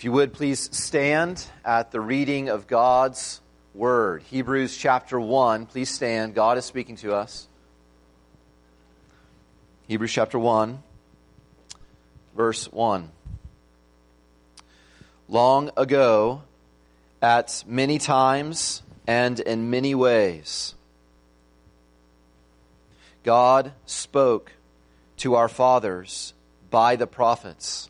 If you would please stand at the reading of God's Word. Hebrews chapter 1. Please stand. God is speaking to us. Hebrews chapter 1, verse 1. Long ago, at many times and in many ways, God spoke to our fathers by the prophets.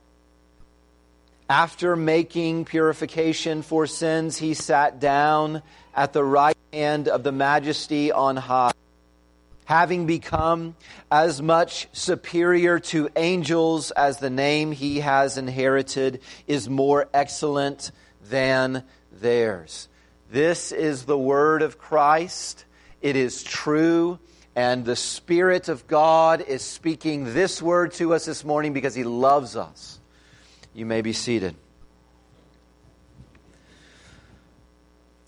After making purification for sins, he sat down at the right hand of the majesty on high, having become as much superior to angels as the name he has inherited is more excellent than theirs. This is the word of Christ. It is true. And the Spirit of God is speaking this word to us this morning because He loves us. You may be seated.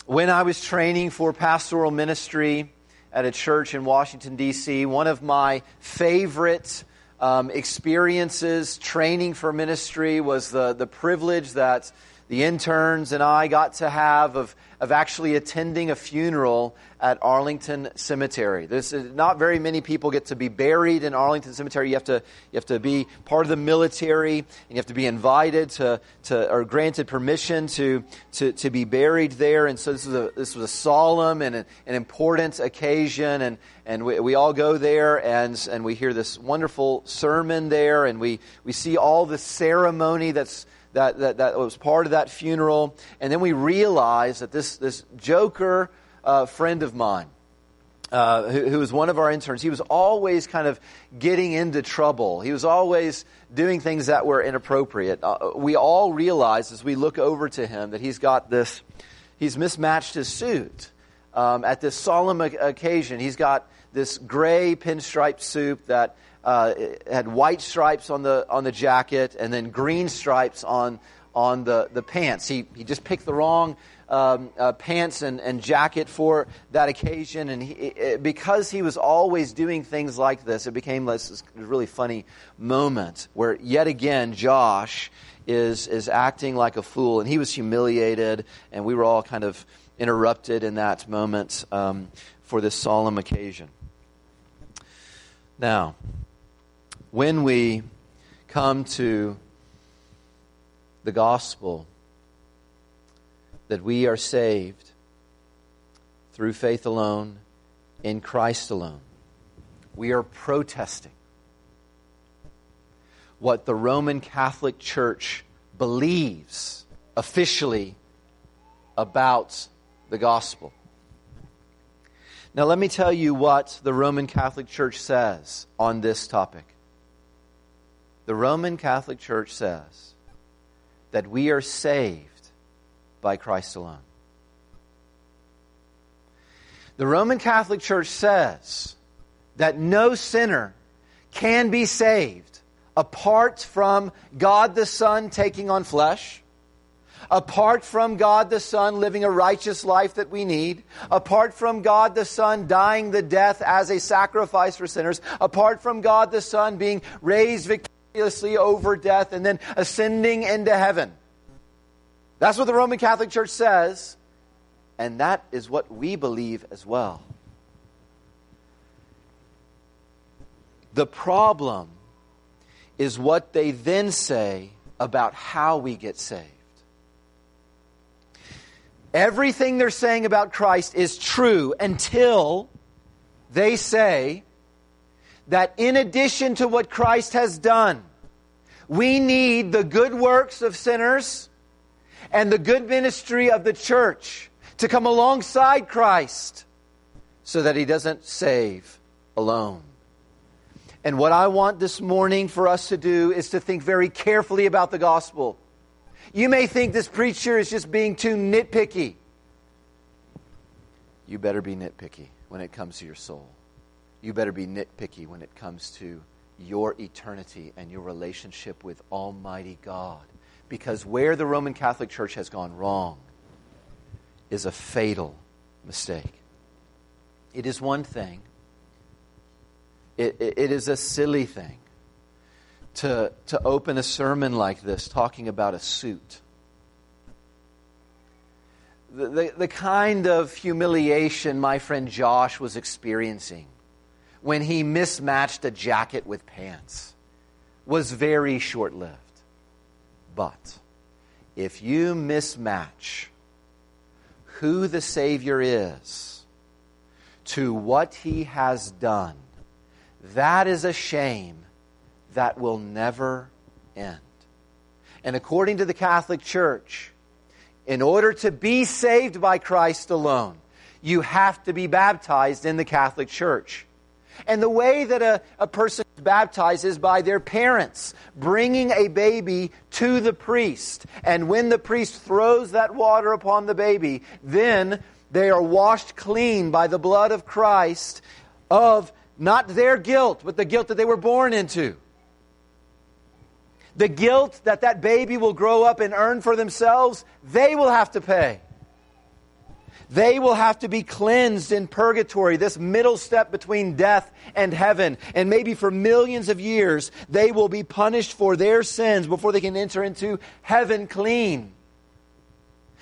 When I was training for pastoral ministry at a church in Washington, D.C., one of my favorite um, experiences training for ministry was the, the privilege that the interns and I got to have of, of actually attending a funeral at Arlington Cemetery. This is, not very many people get to be buried in Arlington Cemetery. You have to, you have to be part of the military, and you have to be invited to, to or granted permission to, to, to be buried there. And so this was a, this was a solemn and a, an important occasion, and, and we, we all go there and, and we hear this wonderful sermon there, and we, we see all the ceremony that's that, that, that was part of that funeral. And then we realized that this, this joker uh, friend of mine, uh, who, who, was one of our interns, he was always kind of getting into trouble. He was always doing things that were inappropriate. Uh, we all realize as we look over to him that he's got this, he's mismatched his suit. Um, at this solemn occasion, he's got this gray pinstripe suit that uh, had white stripes on the on the jacket and then green stripes on on the, the pants. He, he just picked the wrong um, uh, pants and, and jacket for that occasion. And he, it, because he was always doing things like this, it became this, really funny moment where, yet again, Josh is, is acting like a fool. And he was humiliated, and we were all kind of interrupted in that moment um, for this solemn occasion. Now, when we come to the gospel, that we are saved through faith alone, in Christ alone, we are protesting what the Roman Catholic Church believes officially about the gospel. Now, let me tell you what the Roman Catholic Church says on this topic the Roman Catholic Church says that we are saved by Christ alone. The Roman Catholic Church says that no sinner can be saved apart from God the Son taking on flesh, apart from God the Son living a righteous life that we need, apart from God the Son dying the death as a sacrifice for sinners, apart from God the Son being raised victorious over death and then ascending into heaven. That's what the Roman Catholic Church says, and that is what we believe as well. The problem is what they then say about how we get saved. Everything they're saying about Christ is true until they say that in addition to what Christ has done, we need the good works of sinners and the good ministry of the church to come alongside Christ so that he doesn't save alone. And what I want this morning for us to do is to think very carefully about the gospel. You may think this preacher is just being too nitpicky. You better be nitpicky when it comes to your soul. You better be nitpicky when it comes to your eternity and your relationship with Almighty God. Because where the Roman Catholic Church has gone wrong is a fatal mistake. It is one thing, it, it, it is a silly thing to, to open a sermon like this talking about a suit. The, the, the kind of humiliation my friend Josh was experiencing when he mismatched a jacket with pants was very short lived. But if you mismatch who the Savior is to what he has done, that is a shame that will never end. And according to the Catholic Church, in order to be saved by Christ alone, you have to be baptized in the Catholic Church. And the way that a, a person is baptized is by their parents bringing a baby to the priest. And when the priest throws that water upon the baby, then they are washed clean by the blood of Christ of not their guilt, but the guilt that they were born into. The guilt that that baby will grow up and earn for themselves, they will have to pay. They will have to be cleansed in purgatory, this middle step between death and heaven. And maybe for millions of years, they will be punished for their sins before they can enter into heaven clean.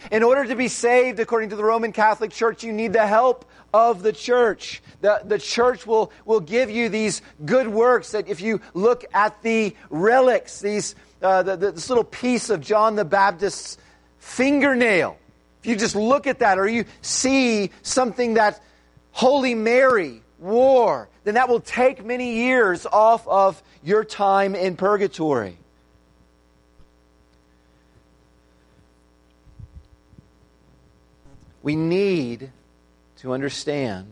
In order to be saved, according to the Roman Catholic Church, you need the help of the church. The, the church will, will give you these good works that if you look at the relics, these, uh, the, the, this little piece of John the Baptist's fingernail, if you just look at that or you see something that Holy Mary wore, then that will take many years off of your time in purgatory. We need to understand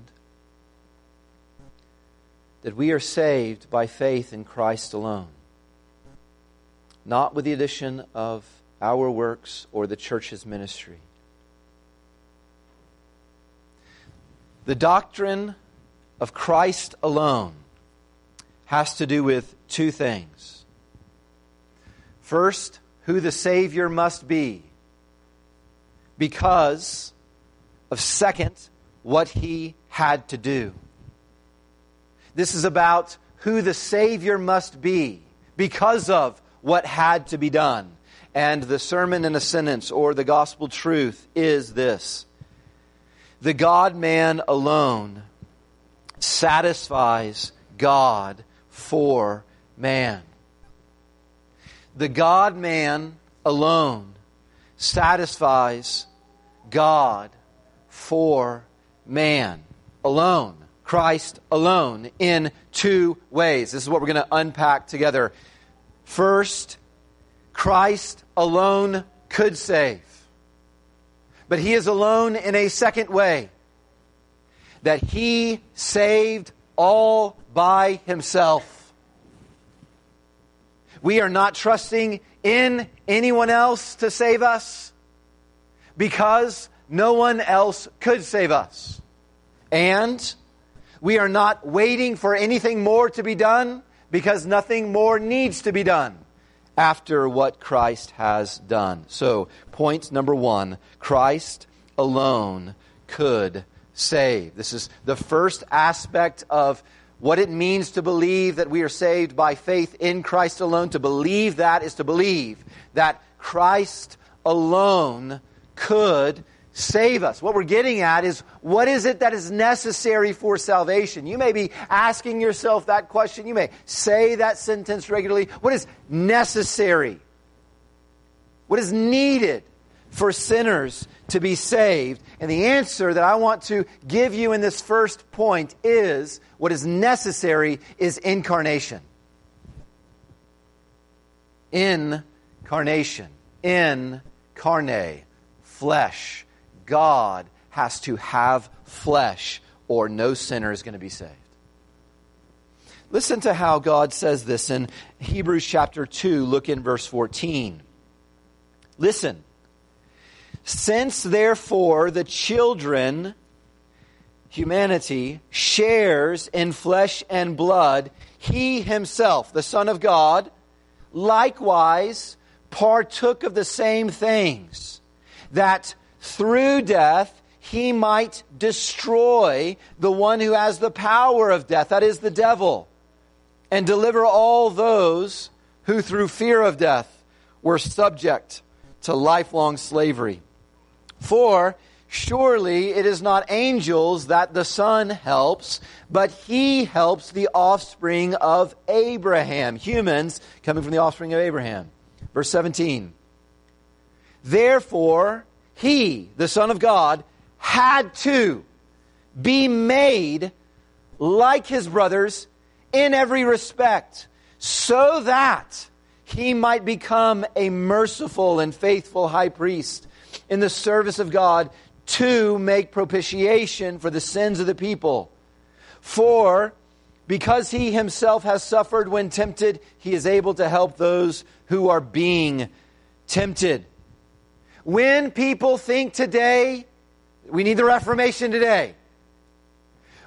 that we are saved by faith in Christ alone, not with the addition of our works or the church's ministry. The doctrine of Christ alone has to do with two things. First, who the Savior must be, because of second, what he had to do. This is about who the Savior must be because of what had to be done. And the sermon in a sentence or the gospel truth is this the God man alone satisfies God for man. The God man alone satisfies God for man alone. Christ alone in two ways. This is what we're going to unpack together. First, Christ alone could save. But he is alone in a second way that he saved all by himself. We are not trusting in anyone else to save us because no one else could save us. And we are not waiting for anything more to be done because nothing more needs to be done after what Christ has done. So, point number one Christ alone could save. This is the first aspect of what it means to believe that we are saved by faith in Christ alone. To believe that is to believe that Christ alone could save us. What we're getting at is what is it that is necessary for salvation? You may be asking yourself that question. You may say that sentence regularly. What is necessary? What is needed for sinners to be saved? And the answer that I want to give you in this first point is what is necessary is incarnation. Incarnation. Incarnate. Flesh God has to have flesh, or no sinner is going to be saved. Listen to how God says this in Hebrews chapter 2. Look in verse 14. Listen. Since therefore the children, humanity, shares in flesh and blood, he himself, the Son of God, likewise partook of the same things, that through death he might destroy the one who has the power of death, that is the devil, and deliver all those who through fear of death were subject to lifelong slavery. For surely it is not angels that the Son helps, but he helps the offspring of Abraham, humans coming from the offspring of Abraham. Verse 17. Therefore, he, the Son of God, had to be made like his brothers in every respect, so that he might become a merciful and faithful high priest in the service of God to make propitiation for the sins of the people. For because he himself has suffered when tempted, he is able to help those who are being tempted. When people think today, we need the Reformation today.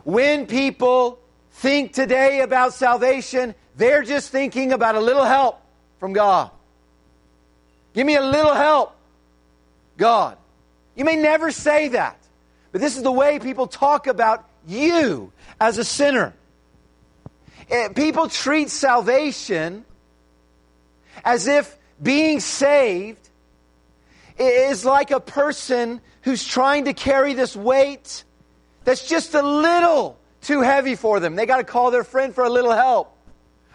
When people think today about salvation, they're just thinking about a little help from God. Give me a little help, God. You may never say that, but this is the way people talk about you as a sinner. Eh, people treat salvation as if being saved is like a person who's trying to carry this weight that's just a little too heavy for them. They got to call their friend for a little help.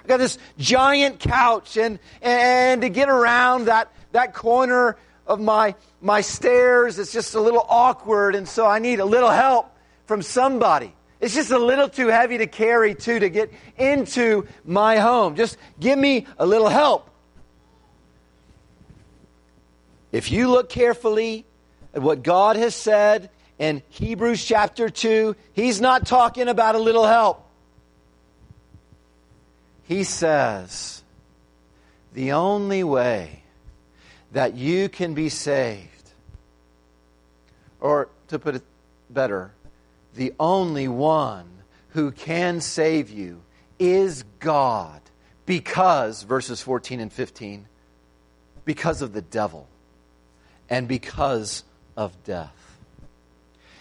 I got this giant couch, and and to get around that that corner of my my stairs, it's just a little awkward, and so I need a little help from somebody. It's just a little too heavy to carry too to get into my home. Just give me a little help. If you look carefully at what God has said in Hebrews chapter 2, He's not talking about a little help. He says, the only way that you can be saved, or to put it better, the only one who can save you is God because, verses 14 and 15, because of the devil and because of death.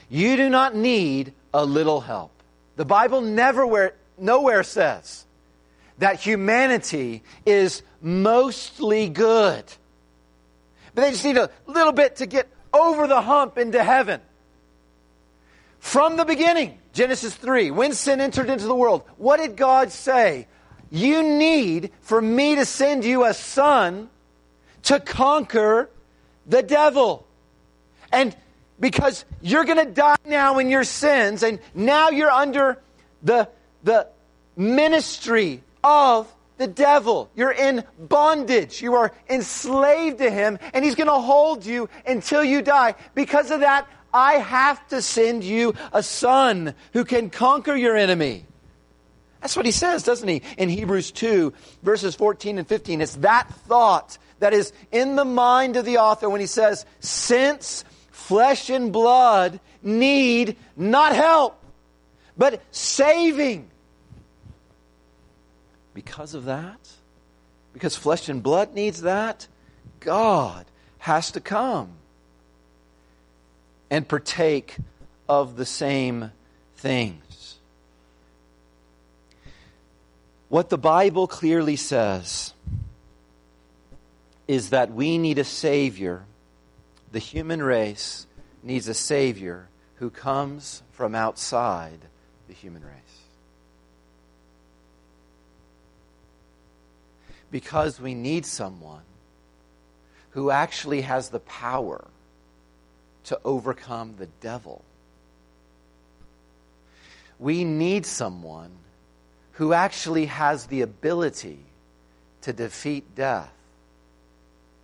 You do not need a little help. The Bible never where, nowhere says that humanity is mostly good. But they just need a little bit to get over the hump into heaven. From the beginning, Genesis 3, when sin entered into the world, what did God say? You need for me to send you a son to conquer the devil. And because you're going to die now in your sins, and now you're under the, the ministry of the devil. You're in bondage. You are enslaved to him, and he's going to hold you until you die. Because of that, I have to send you a son who can conquer your enemy. That's what he says, doesn't he? In Hebrews 2, verses 14 and 15. It's that thought that is in the mind of the author when he says, Since flesh and blood need not help, but saving. Because of that, because flesh and blood needs that, God has to come and partake of the same things. What the Bible clearly says is that we need a Savior. The human race needs a Savior who comes from outside the human race. Because we need someone who actually has the power to overcome the devil. We need someone who actually has the ability to defeat death.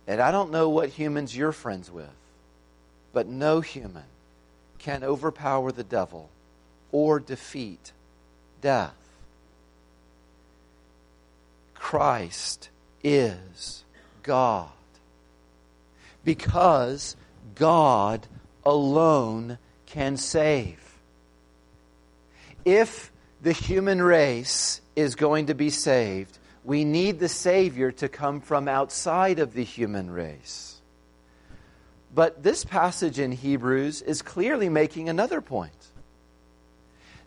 And I don't know what humans you're friends with, but no human can overpower the devil or defeat death. Christ is God. Because God alone can save. If the human race is going to be saved, we need the Savior to come from outside of the human race. But this passage in Hebrews is clearly making another point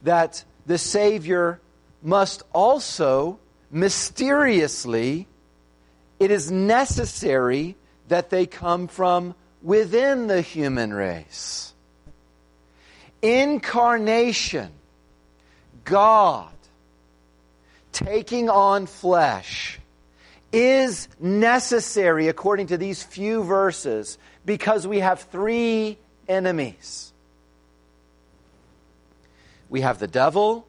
that the Savior must also mysteriously, it is necessary that they come from within the human race. Incarnation, God taking on flesh, is necessary according to these few verses because we have three enemies. We have the devil,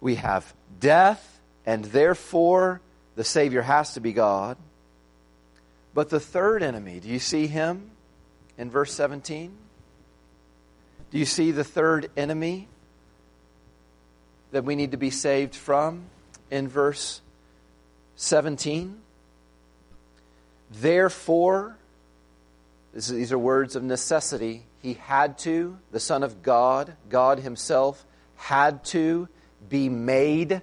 we have death, and therefore the Savior has to be God. But the third enemy, do you see him in verse 17? Do you see the third enemy that we need to be saved from in verse 17? Therefore, is, these are words of necessity. He had to, the Son of God, God Himself, had to be made,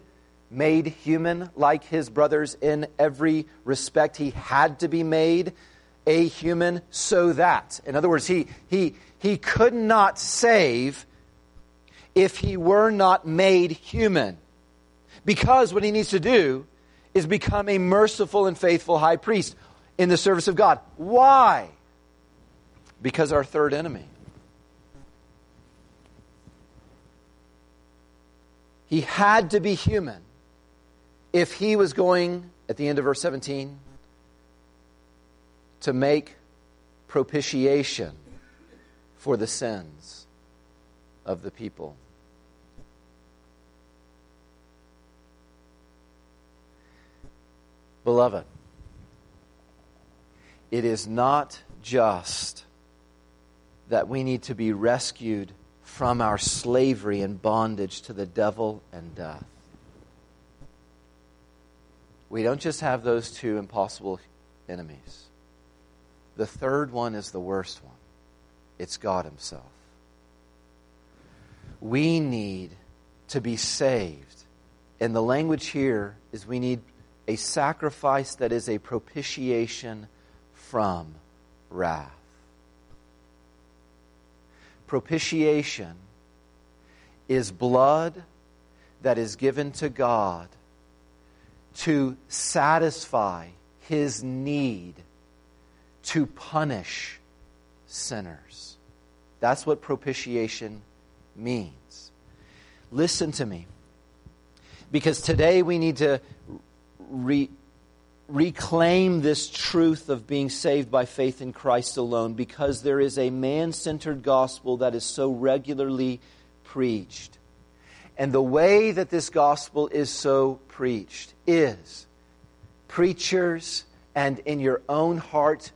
made human like His brothers in every respect. He had to be made a human so that, in other words, He, he, he could not save if He were not made human. Because what He needs to do is become a merciful and faithful high priest in the service of God. Why? Because our third enemy. He had to be human if he was going, at the end of verse 17, to make propitiation for the sins of the people. Beloved, it is not just that we need to be rescued from our slavery and bondage to the devil and death. We don't just have those two impossible enemies. The third one is the worst one it's God Himself. We need to be saved. And the language here is we need a sacrifice that is a propitiation from wrath. Propitiation is blood that is given to God to satisfy his need to punish sinners. That's what propitiation means. Listen to me. Because today we need to re- reclaim this truth of being saved by faith in Christ alone because there is a man centered gospel that is so regularly preached. And the way that this gospel is so preached is preachers and in your own heart,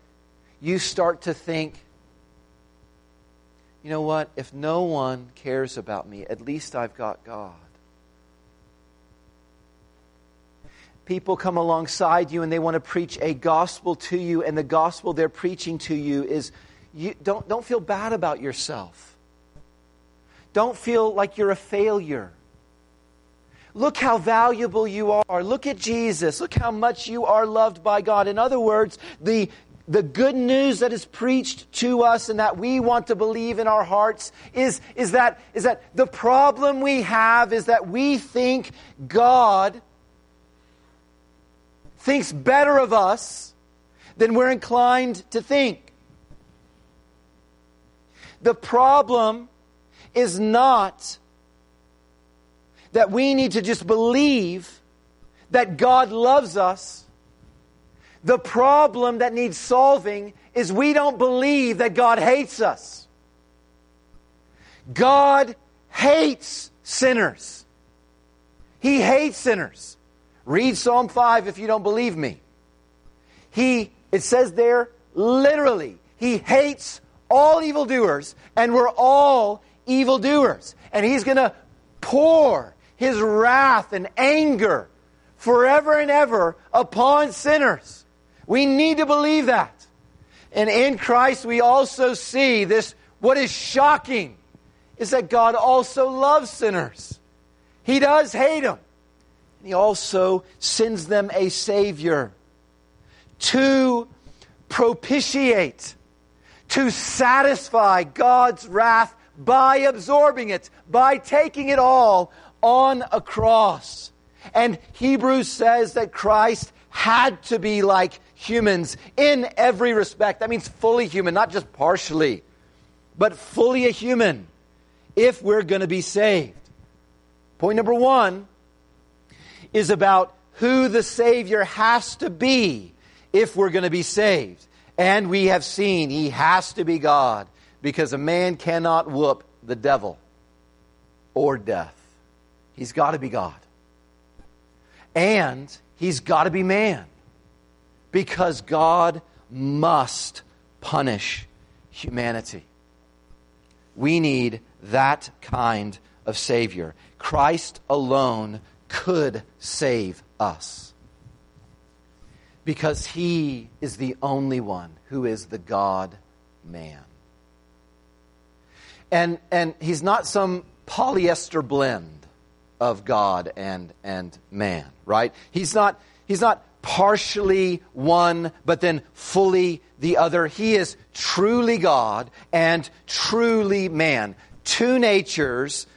you start to think, you know what? If no one cares about me, at least I've got God. People come alongside you and they want to preach a gospel to you, and the gospel they're preaching to you is you don't, don't feel bad about yourself. Don't feel like you're a failure. Look how valuable you are. Look at Jesus. Look how much you are loved by God. In other words, the, the good news that is preached to us and that we want to believe in our hearts is, is, that, is that the problem we have is that we think God thinks better of us than we're inclined to think. The problem is not that we need to just believe that God loves us. The problem that needs solving is we don't believe that God hates us. God hates sinners. He hates sinners. Read Psalm 5 if you don't believe me. He, it says there, literally, he hates all evildoers, and we're all evildoers. And he's going to pour his wrath and anger forever and ever upon sinners. We need to believe that. And in Christ, we also see this. What is shocking is that God also loves sinners. He does hate them. He also sends them a Savior to propitiate, to satisfy God's wrath by absorbing it, by taking it all on a cross. And Hebrews says that Christ had to be like humans in every respect. That means fully human, not just partially, but fully a human if we're going to be saved. Point number one is about who the Savior has to be if we're going to be saved. And we have seen he has to be God because a man cannot whoop the devil or death. He's got to be God. And he's got to be man because God must punish humanity. We need that kind of Savior. Christ alone could save us because he is the only one who is the God man. And, and he's not some polyester blend of God and, and man, right? He's not, he's not partially one, but then fully the other. He is truly God and truly man. Two natures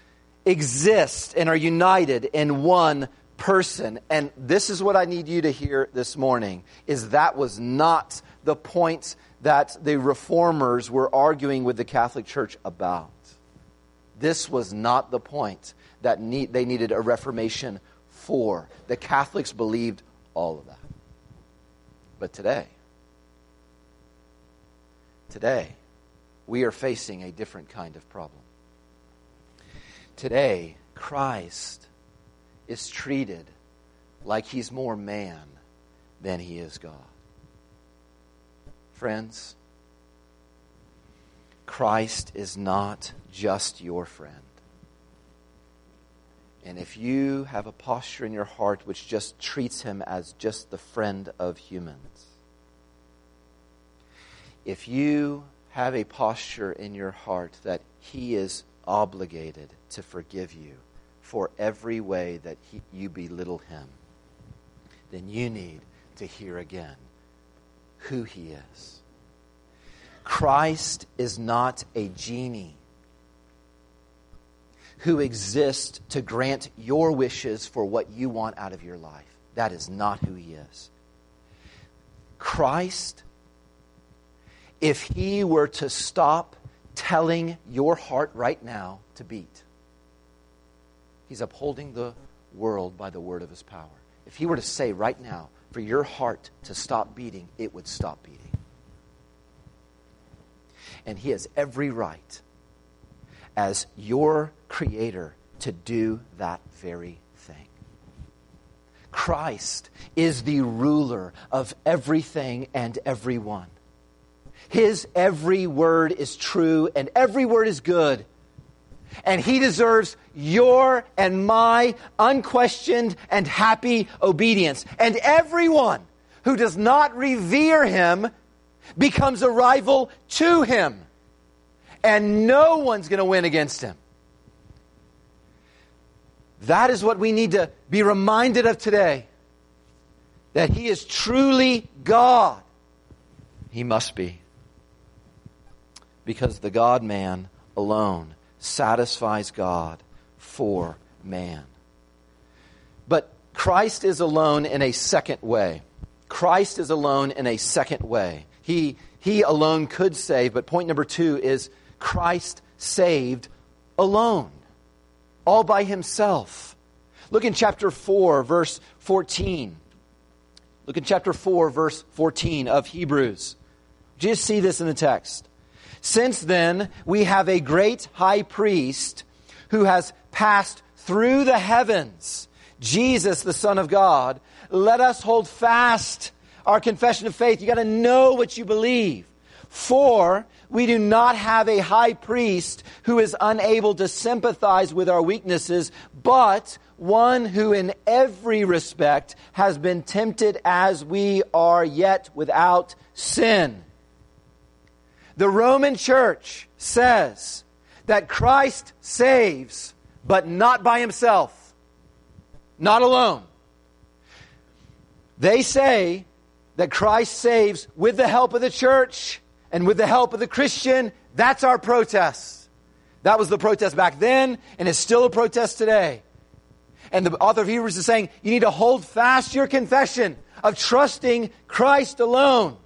exist and are united in one person. And this is what I need you to hear this morning is that was not the point that the reformers were arguing with the Catholic Church about. This was not the point that need, they needed a reformation for. The Catholics believed all of that. But today, today, we are facing a different kind of problem. Today, Christ is treated like he's more man than he is God. Friends, Christ is not just your friend. And if you have a posture in your heart which just treats him as just the friend of humans, if you have a posture in your heart that he is obligated to forgive you for every way that he, you belittle him, then you need to hear again who he is. Christ is not a genie who exists to grant your wishes for what you want out of your life. That is not who he is. Christ, if he were to stop telling your heart right now to beat, he's upholding the world by the word of his power. If he were to say right now for your heart to stop beating, it would stop beating. And he has every right as your creator to do that very thing. Christ is the ruler of everything and everyone. His every word is true and every word is good. And he deserves your and my unquestioned and happy obedience. And everyone who does not revere him becomes a rival to him and no one's going to win against him. That is what we need to be reminded of today that he is truly God. He must be. Because the God man alone satisfies God for man. But Christ is alone in a second way. Christ is alone in a second way. He, he alone could save, but point number two is Christ saved alone, all by himself. Look in chapter 4, verse 14. Look in chapter 4, verse 14 of Hebrews. Just see this in the text. Since then, we have a great high priest who has passed through the heavens, Jesus, the Son of God. Let us hold fast our confession of faith. You got to know what you believe. For we do not have a high priest who is unable to sympathize with our weaknesses, but one who in every respect has been tempted as we are, yet without sin. The Roman church says that Christ saves, but not by himself, not alone. They say that Christ saves with the help of the church and with the help of the Christian. That's our protest. That was the protest back then, and it's still a protest today. And the author of Hebrews is saying you need to hold fast your confession of trusting Christ alone.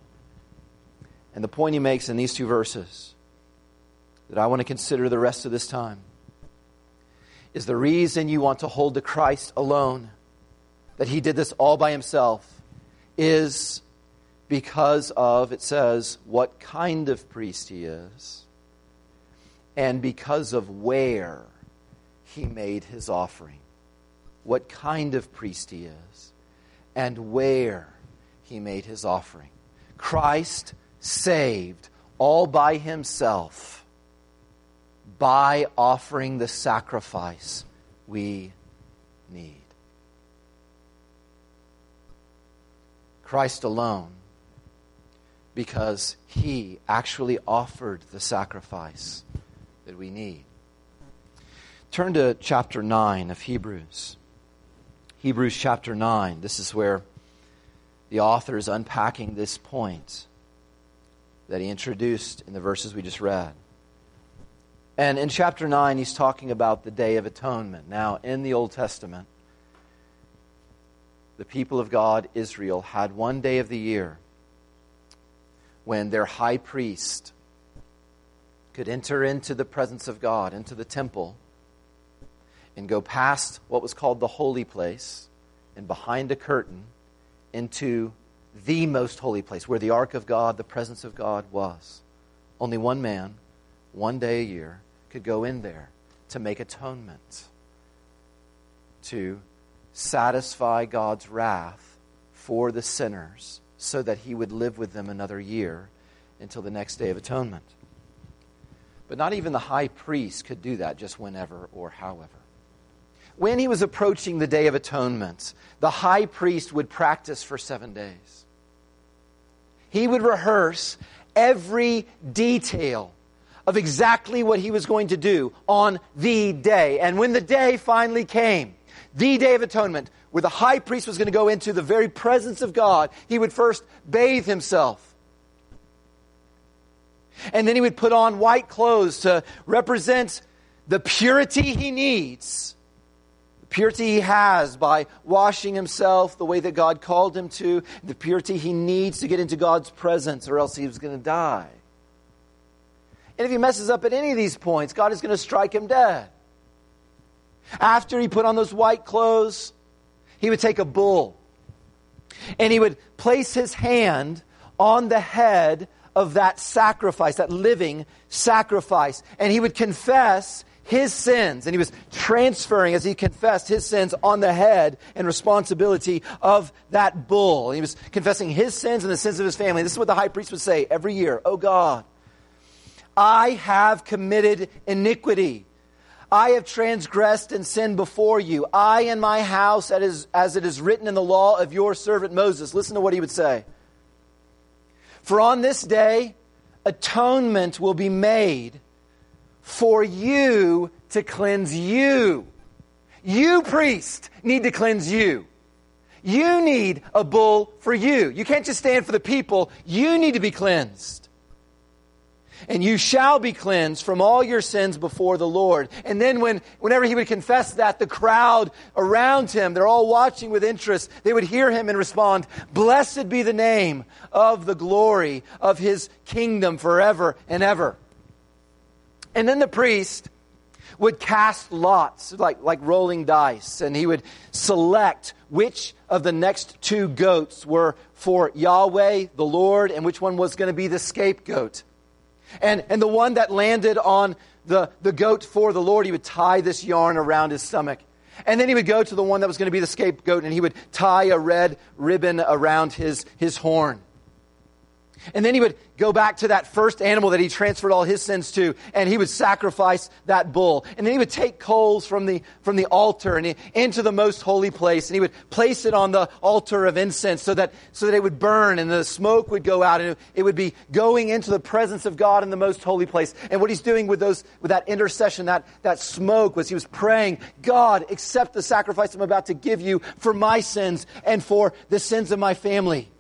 And the point he makes in these two verses that I want to consider the rest of this time is the reason you want to hold to Christ alone, that he did this all by himself, is because of, it says, what kind of priest he is, and because of where he made his offering. What kind of priest he is, and where he made his offering. Christ saved all by himself by offering the sacrifice we need. Christ alone, because he actually offered the sacrifice that we need. Turn to chapter 9 of Hebrews. Hebrews chapter 9. This is where the author is unpacking this point that he introduced in the verses we just read. And in chapter 9, he's talking about the Day of Atonement. Now, in the Old Testament, the people of God, Israel, had one day of the year when their high priest could enter into the presence of God, into the temple, and go past what was called the holy place and behind a curtain into the most holy place where the ark of God, the presence of God was. Only one man, one day a year, could go in there to make atonement, to satisfy God's wrath for the sinners so that he would live with them another year until the next day of atonement. But not even the high priest could do that just whenever or however. When he was approaching the Day of Atonement, the high priest would practice for seven days. He would rehearse every detail of exactly what he was going to do on the day. And when the day finally came, the Day of Atonement, where the high priest was going to go into the very presence of God, he would first bathe himself. And then he would put on white clothes to represent the purity he needs purity he has by washing himself the way that God called him to, the purity he needs to get into God's presence, or else he was going to die. And if he messes up at any of these points, God is going to strike him dead. After he put on those white clothes, he would take a bull and he would place his hand on the head of that sacrifice, that living sacrifice, and he would confess his sins, and he was transferring as he confessed his sins on the head and responsibility of that bull. he was confessing his sins and the sins of his family. This is what the high priest would say every year Oh God, I have committed iniquity. I have transgressed and sinned before you. I and my house, as it is written in the law of your servant Moses. Listen to what he would say. For on this day, atonement will be made for you to cleanse you. You, priest, need to cleanse you. You need a bull for you. You can't just stand for the people. You need to be cleansed. And you shall be cleansed from all your sins before the Lord. And then when, whenever he would confess that, the crowd around him, they're all watching with interest, they would hear him and respond, Blessed be the name of the glory of his kingdom forever and ever. And then the priest would cast lots, like, like rolling dice, and he would select which of the next two goats were for Yahweh, the Lord, and which one was going to be the scapegoat. And, and the one that landed on the, the goat for the Lord, he would tie this yarn around his stomach. And then he would go to the one that was going to be the scapegoat, and he would tie a red ribbon around his, his horn. And then he would go back to that first animal that he transferred all his sins to, and he would sacrifice that bull. And then he would take coals from the, from the altar and he, into the most holy place, and he would place it on the altar of incense so that, so that it would burn and the smoke would go out, and it would be going into the presence of God in the most holy place. And what he's doing with those, with that intercession, that, that smoke, was he was praying, God, accept the sacrifice I'm about to give you for my sins and for the sins of my family.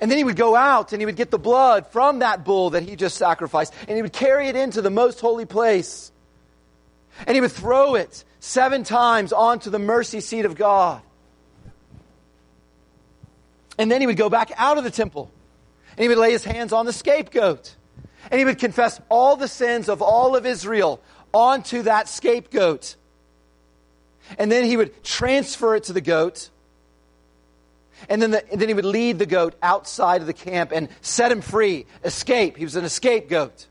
And then he would go out and he would get the blood from that bull that he just sacrificed and he would carry it into the most holy place. And he would throw it seven times onto the mercy seat of God. And then he would go back out of the temple and he would lay his hands on the scapegoat. And he would confess all the sins of all of Israel onto that scapegoat. And then he would transfer it to the goat and then, the, and then he would lead the goat outside of the camp and set him free, escape. He was an escape goat.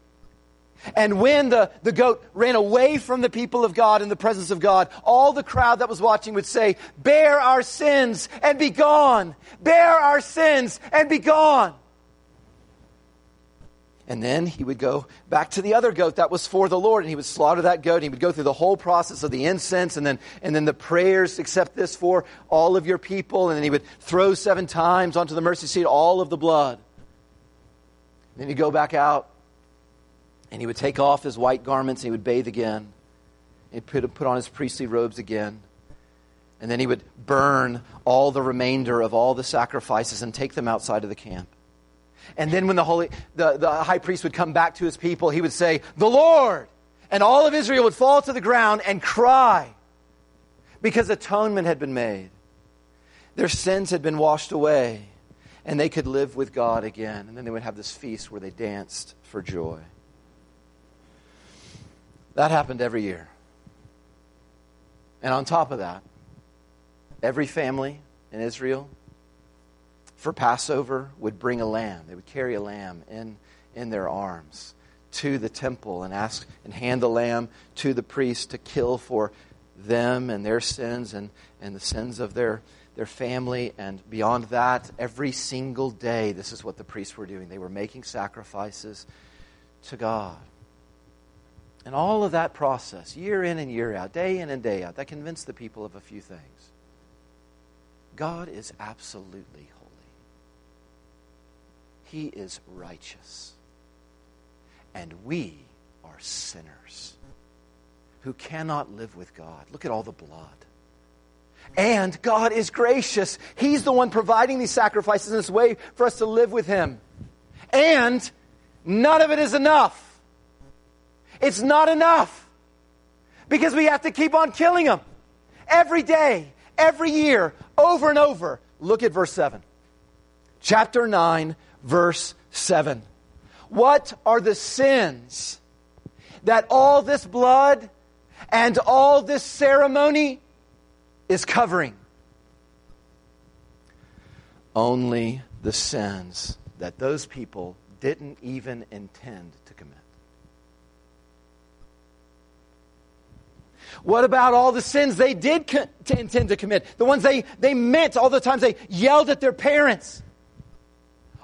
And when the, the goat ran away from the people of God in the presence of God, all the crowd that was watching would say, Bear our sins and be gone! Bear our sins and be gone! And then he would go back to the other goat that was for the Lord, and he would slaughter that goat. And he would go through the whole process of the incense, and then, and then the prayers, accept this for all of your people. And then he would throw seven times onto the mercy seat all of the blood. Then he'd go back out, and he would take off his white garments, and he would bathe again. He'd put, put on his priestly robes again. And then he would burn all the remainder of all the sacrifices and take them outside of the camp. And then when the, holy, the, the high priest would come back to his people, he would say, The Lord! And all of Israel would fall to the ground and cry because atonement had been made. Their sins had been washed away, and they could live with God again. And then they would have this feast where they danced for joy. That happened every year. And on top of that, every family in Israel for Passover would bring a lamb. They would carry a lamb in, in their arms to the temple and ask and hand the lamb to the priest to kill for them and their sins and, and the sins of their, their family. And beyond that, every single day, this is what the priests were doing. They were making sacrifices to God. And all of that process, year in and year out, day in and day out, that convinced the people of a few things. God is absolutely he is righteous. And we are sinners who cannot live with God. Look at all the blood. And God is gracious. He's the one providing these sacrifices in this way for us to live with Him. And none of it is enough. It's not enough because we have to keep on killing them every day, every year, over and over. Look at verse 7. Chapter 9, verse 7. What are the sins that all this blood and all this ceremony is covering? Only the sins that those people didn't even intend to commit. What about all the sins they did co- to intend to commit? The ones they, they meant all the times they yelled at their parents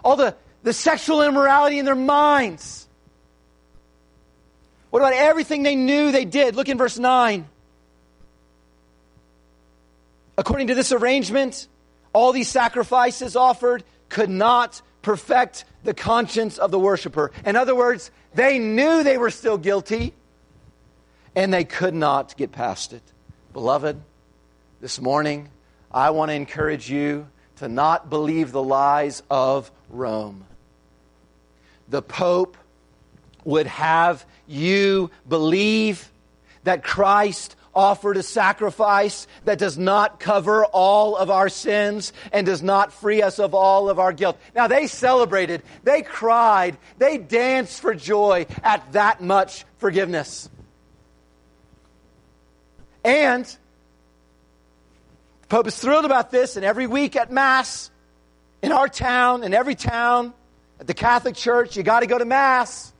all the, the sexual immorality in their minds. What about everything they knew they did? Look in verse 9. According to this arrangement, all these sacrifices offered could not perfect the conscience of the worshiper. In other words, they knew they were still guilty and they could not get past it. Beloved, this morning, I want to encourage you to not believe the lies of Rome. The Pope would have you believe that Christ offered a sacrifice that does not cover all of our sins and does not free us of all of our guilt. Now, they celebrated, they cried, they danced for joy at that much forgiveness. And Pope is thrilled about this, and every week at Mass, in our town, in every town, at the Catholic Church, you got to go to Mass.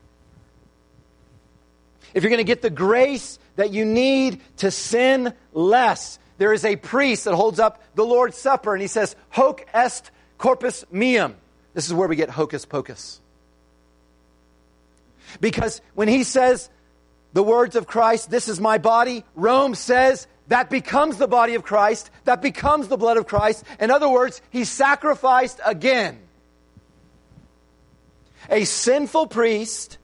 If you're going to get the grace that you need to sin less, there is a priest that holds up the Lord's Supper and he says, Hoc est corpus meum. This is where we get hocus pocus. Because when he says the words of Christ, this is my body, Rome says that becomes the body of Christ, that becomes the blood of Christ. In other words, he sacrificed again. A sinful priest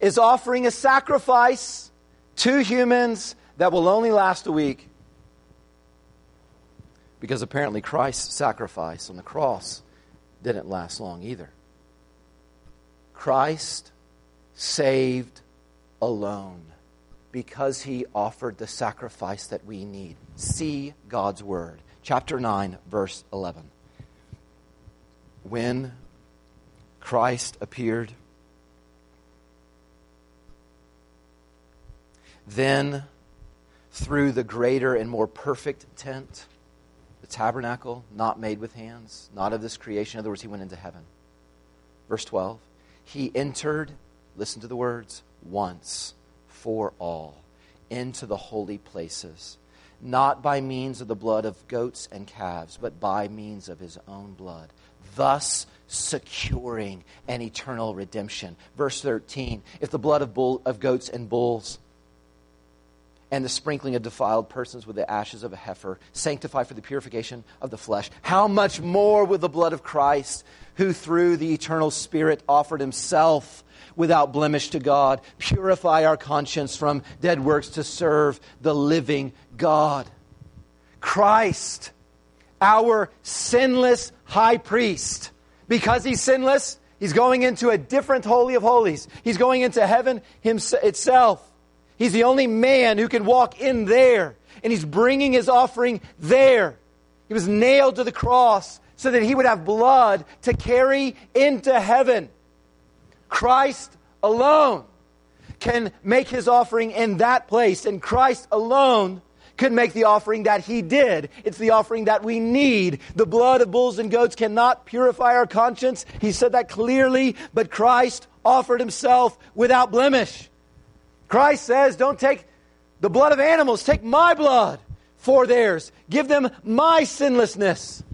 is offering a sacrifice to humans that will only last a week. Because apparently Christ's sacrifice on the cross didn't last long either. Christ saved alone because he offered the sacrifice that we need. See God's word. Chapter 9, verse 11. When Christ appeared, then through the greater and more perfect tent, the tabernacle, not made with hands, not of this creation. In other words, he went into heaven. Verse 12. He entered, listen to the words, once for all into the holy places, not by means of the blood of goats and calves, but by means of his own blood, thus securing an eternal redemption. Verse 13 If the blood of, bull, of goats and bulls and the sprinkling of defiled persons with the ashes of a heifer sanctify for the purification of the flesh, how much more will the blood of Christ, who through the eternal Spirit offered himself? without blemish to God. Purify our conscience from dead works to serve the living God. Christ, our sinless high priest. Because he's sinless, he's going into a different Holy of Holies. He's going into heaven itself. He's the only man who can walk in there. And he's bringing his offering there. He was nailed to the cross so that he would have blood to carry into heaven. Christ alone can make his offering in that place, and Christ alone could make the offering that he did. It's the offering that we need. The blood of bulls and goats cannot purify our conscience. He said that clearly, but Christ offered himself without blemish. Christ says, Don't take the blood of animals, take my blood for theirs. Give them my sinlessness.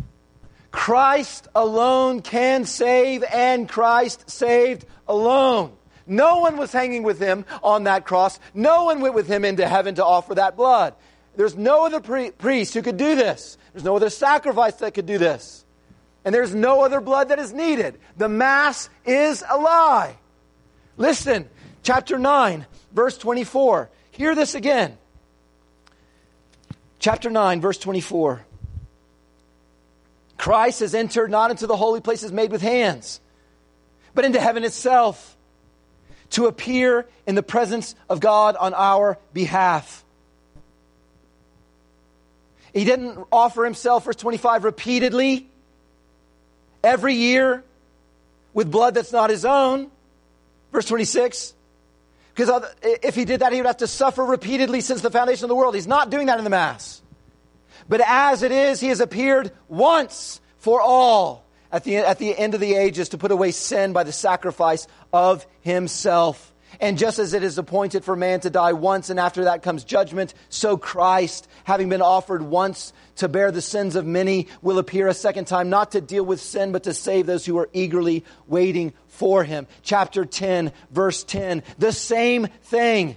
Christ alone can save, and Christ saved alone. No one was hanging with him on that cross. No one went with him into heaven to offer that blood. There's no other pri- priest who could do this. There's no other sacrifice that could do this. And there's no other blood that is needed. The Mass is a lie. Listen, chapter 9, verse 24. Hear this again. Chapter 9, verse 24. Christ has entered not into the holy places made with hands, but into heaven itself to appear in the presence of God on our behalf. He didn't offer himself, verse 25, repeatedly every year with blood that's not his own. Verse 26. Because if he did that, he would have to suffer repeatedly since the foundation of the world. He's not doing that in the Mass. But as it is, he has appeared once for all at the, at the end of the ages to put away sin by the sacrifice of himself. And just as it is appointed for man to die once and after that comes judgment, so Christ, having been offered once to bear the sins of many, will appear a second time, not to deal with sin, but to save those who are eagerly waiting for him. Chapter 10, verse 10, the same thing.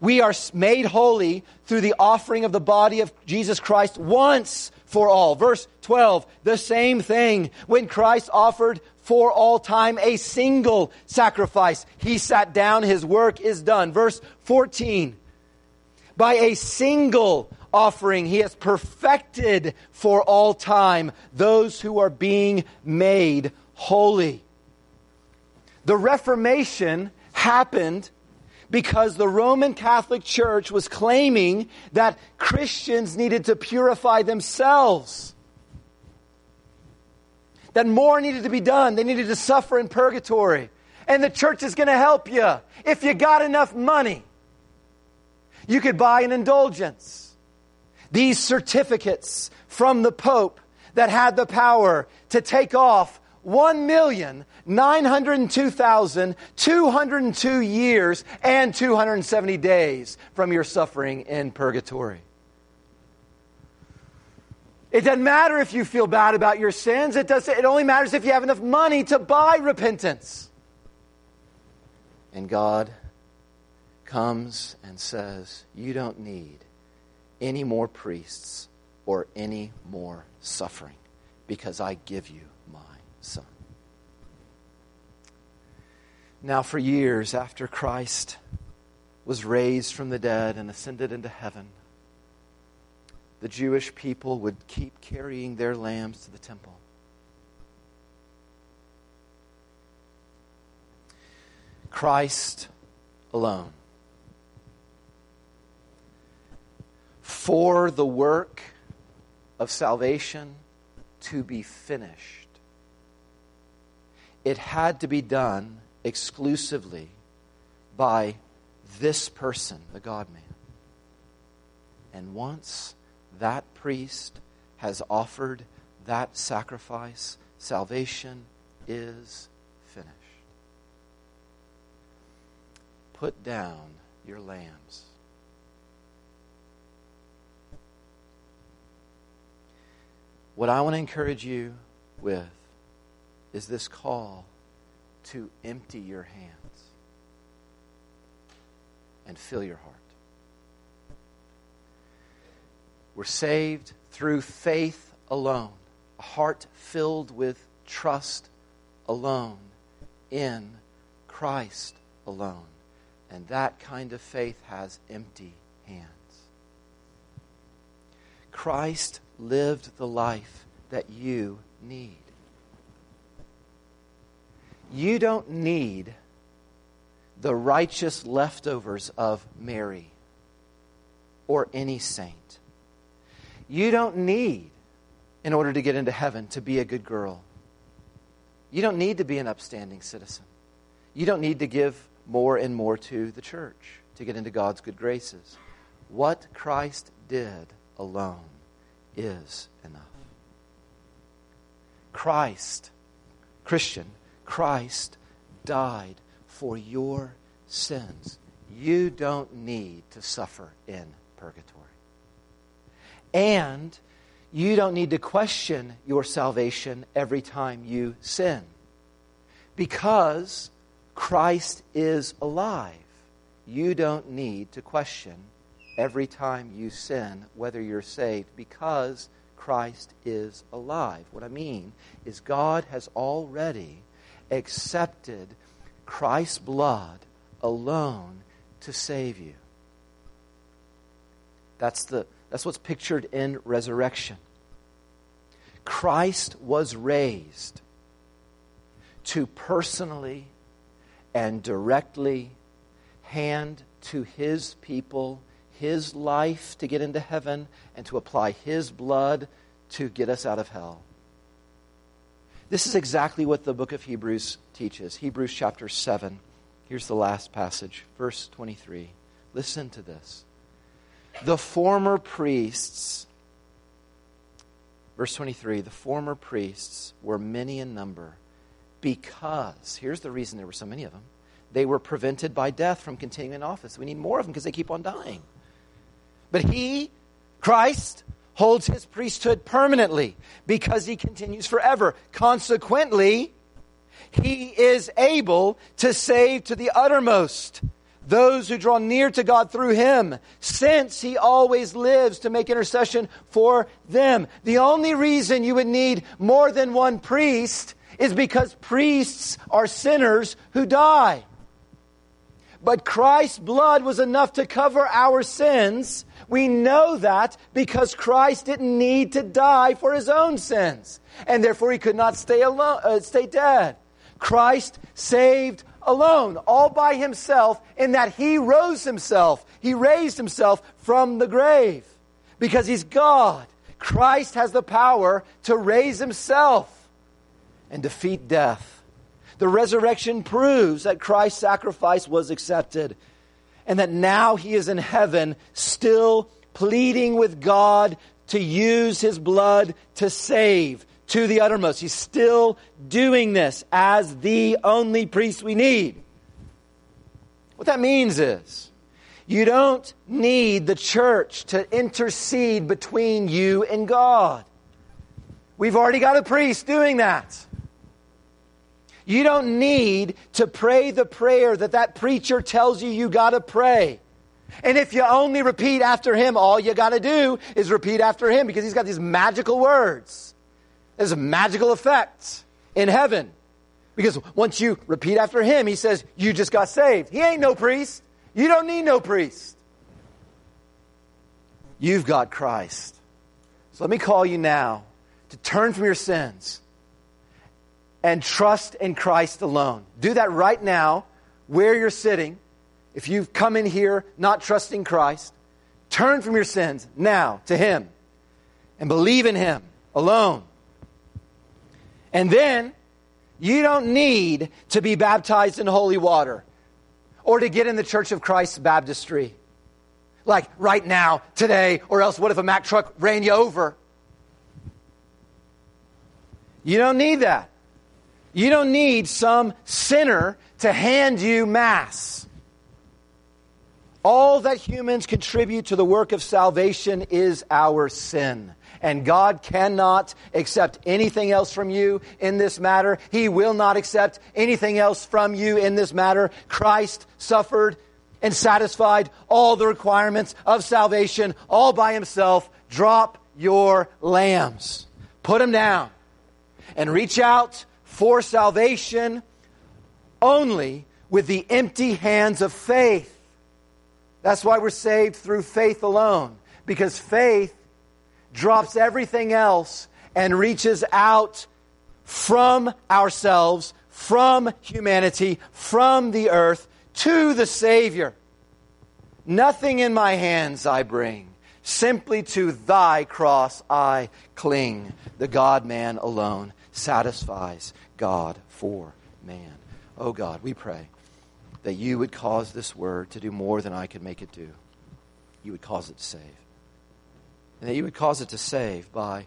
We are made holy through the offering of the body of Jesus Christ once for all. Verse 12, the same thing. When Christ offered for all time a single sacrifice, he sat down, his work is done. Verse 14, by a single offering, he has perfected for all time those who are being made holy. The Reformation happened because the Roman Catholic Church was claiming that Christians needed to purify themselves. That more needed to be done. They needed to suffer in purgatory. And the church is going to help you. If you got enough money, you could buy an indulgence. These certificates from the Pope that had the power to take off 1,902,202 years and 270 days from your suffering in purgatory. It doesn't matter if you feel bad about your sins. It, does, it only matters if you have enough money to buy repentance. And God comes and says, You don't need any more priests or any more suffering because I give you my son. Now, for years after Christ was raised from the dead and ascended into heaven, the Jewish people would keep carrying their lambs to the temple. Christ alone. For the work of salvation to be finished, it had to be done exclusively by this person, the God man. And once that priest has offered that sacrifice, salvation is finished. Put down your lambs. What I want to encourage you with is this call to empty your hands and fill your heart. We're saved through faith alone, a heart filled with trust alone in Christ alone. And that kind of faith has empty hands. Christ lived the life that you need. You don't need the righteous leftovers of Mary or any saint. You don't need, in order to get into heaven, to be a good girl. You don't need to be an upstanding citizen. You don't need to give more and more to the church to get into God's good graces. What Christ did alone is enough. Christ, Christian, Christ died for your sins. You don't need to suffer in purgatory. And you don't need to question your salvation every time you sin. Because Christ is alive. You don't need to question every time you sin whether you're saved because Christ is alive. What I mean is, God has already accepted Christ's blood alone to save you. That's, the, that's what's pictured in resurrection. Christ was raised to personally and directly hand to his people his life to get into heaven and to apply his blood to get us out of hell. This is exactly what the book of Hebrews teaches. Hebrews chapter 7. Here's the last passage, verse 23. Listen to this. The former priests, verse 23, the former priests were many in number because, here's the reason there were so many of them, they were prevented by death from continuing in office. We need more of them because they keep on dying. But he, Christ, holds his priesthood permanently because he continues forever. Consequently, he is able to save to the uttermost those who draw near to God through him, since he always lives to make intercession for them. The only reason you would need more than one priest is because priests are sinners who die. But Christ's blood was enough to cover our sins. We know that because Christ didn't need to die for his own sins, and therefore he could not stay alone, uh, stay dead. Christ saved alone, all by himself, in that he rose himself. He raised himself from the grave because he's God. Christ has the power to raise himself and defeat death. The resurrection proves that Christ's sacrifice was accepted and that now he is in heaven still pleading with God to use his blood to save to the uttermost. He's still doing this as the only priest we need. What that means is you don't need the church to intercede between you and God. We've already got a priest doing that. You don't need to pray the prayer that that preacher tells you you got to pray. And if you only repeat after him, all you got to do is repeat after him because he's got these magical words. There's a magical effect in heaven. Because once you repeat after him, he says, You just got saved. He ain't no priest. You don't need no priest. You've got Christ. So let me call you now to turn from your sins and trust in Christ alone. Do that right now, where you're sitting. If you've come in here not trusting Christ, turn from your sins now to Him and believe in Him alone. And then you don't need to be baptized in holy water or to get in the Church of Christ baptistry. Like right now, today, or else what if a Mack truck ran you over? You don't need that. You don't need some sinner to hand you Mass. All that humans contribute to the work of salvation is our sin and God cannot accept anything else from you in this matter. He will not accept anything else from you in this matter. Christ suffered and satisfied all the requirements of salvation all by himself. Drop your lambs, put them down, and reach out for salvation only with the empty hands of faith. That's why we're saved through faith alone, because faith drops everything else and reaches out from ourselves, from humanity, from the earth to the Savior. Nothing in my hands I bring, simply to thy cross I cling. The God man alone satisfies God for man. Oh God, we pray that you would cause this word to do more than I could make it do. You would cause it to save and that you would cause it to save by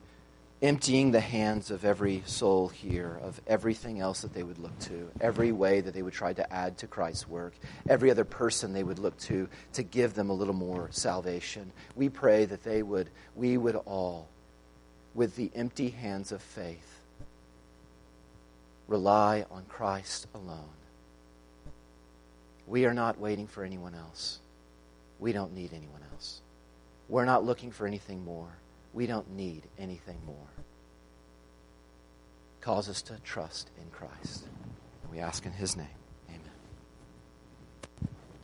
emptying the hands of every soul here of everything else that they would look to, every way that they would try to add to Christ's work, every other person they would look to to give them a little more salvation. We pray that they would, we would all, with the empty hands of faith, rely on Christ alone. We are not waiting for anyone else. We don't need anyone else. We're not looking for anything more. We don't need anything more. Cause us to trust in Christ. We ask in His name.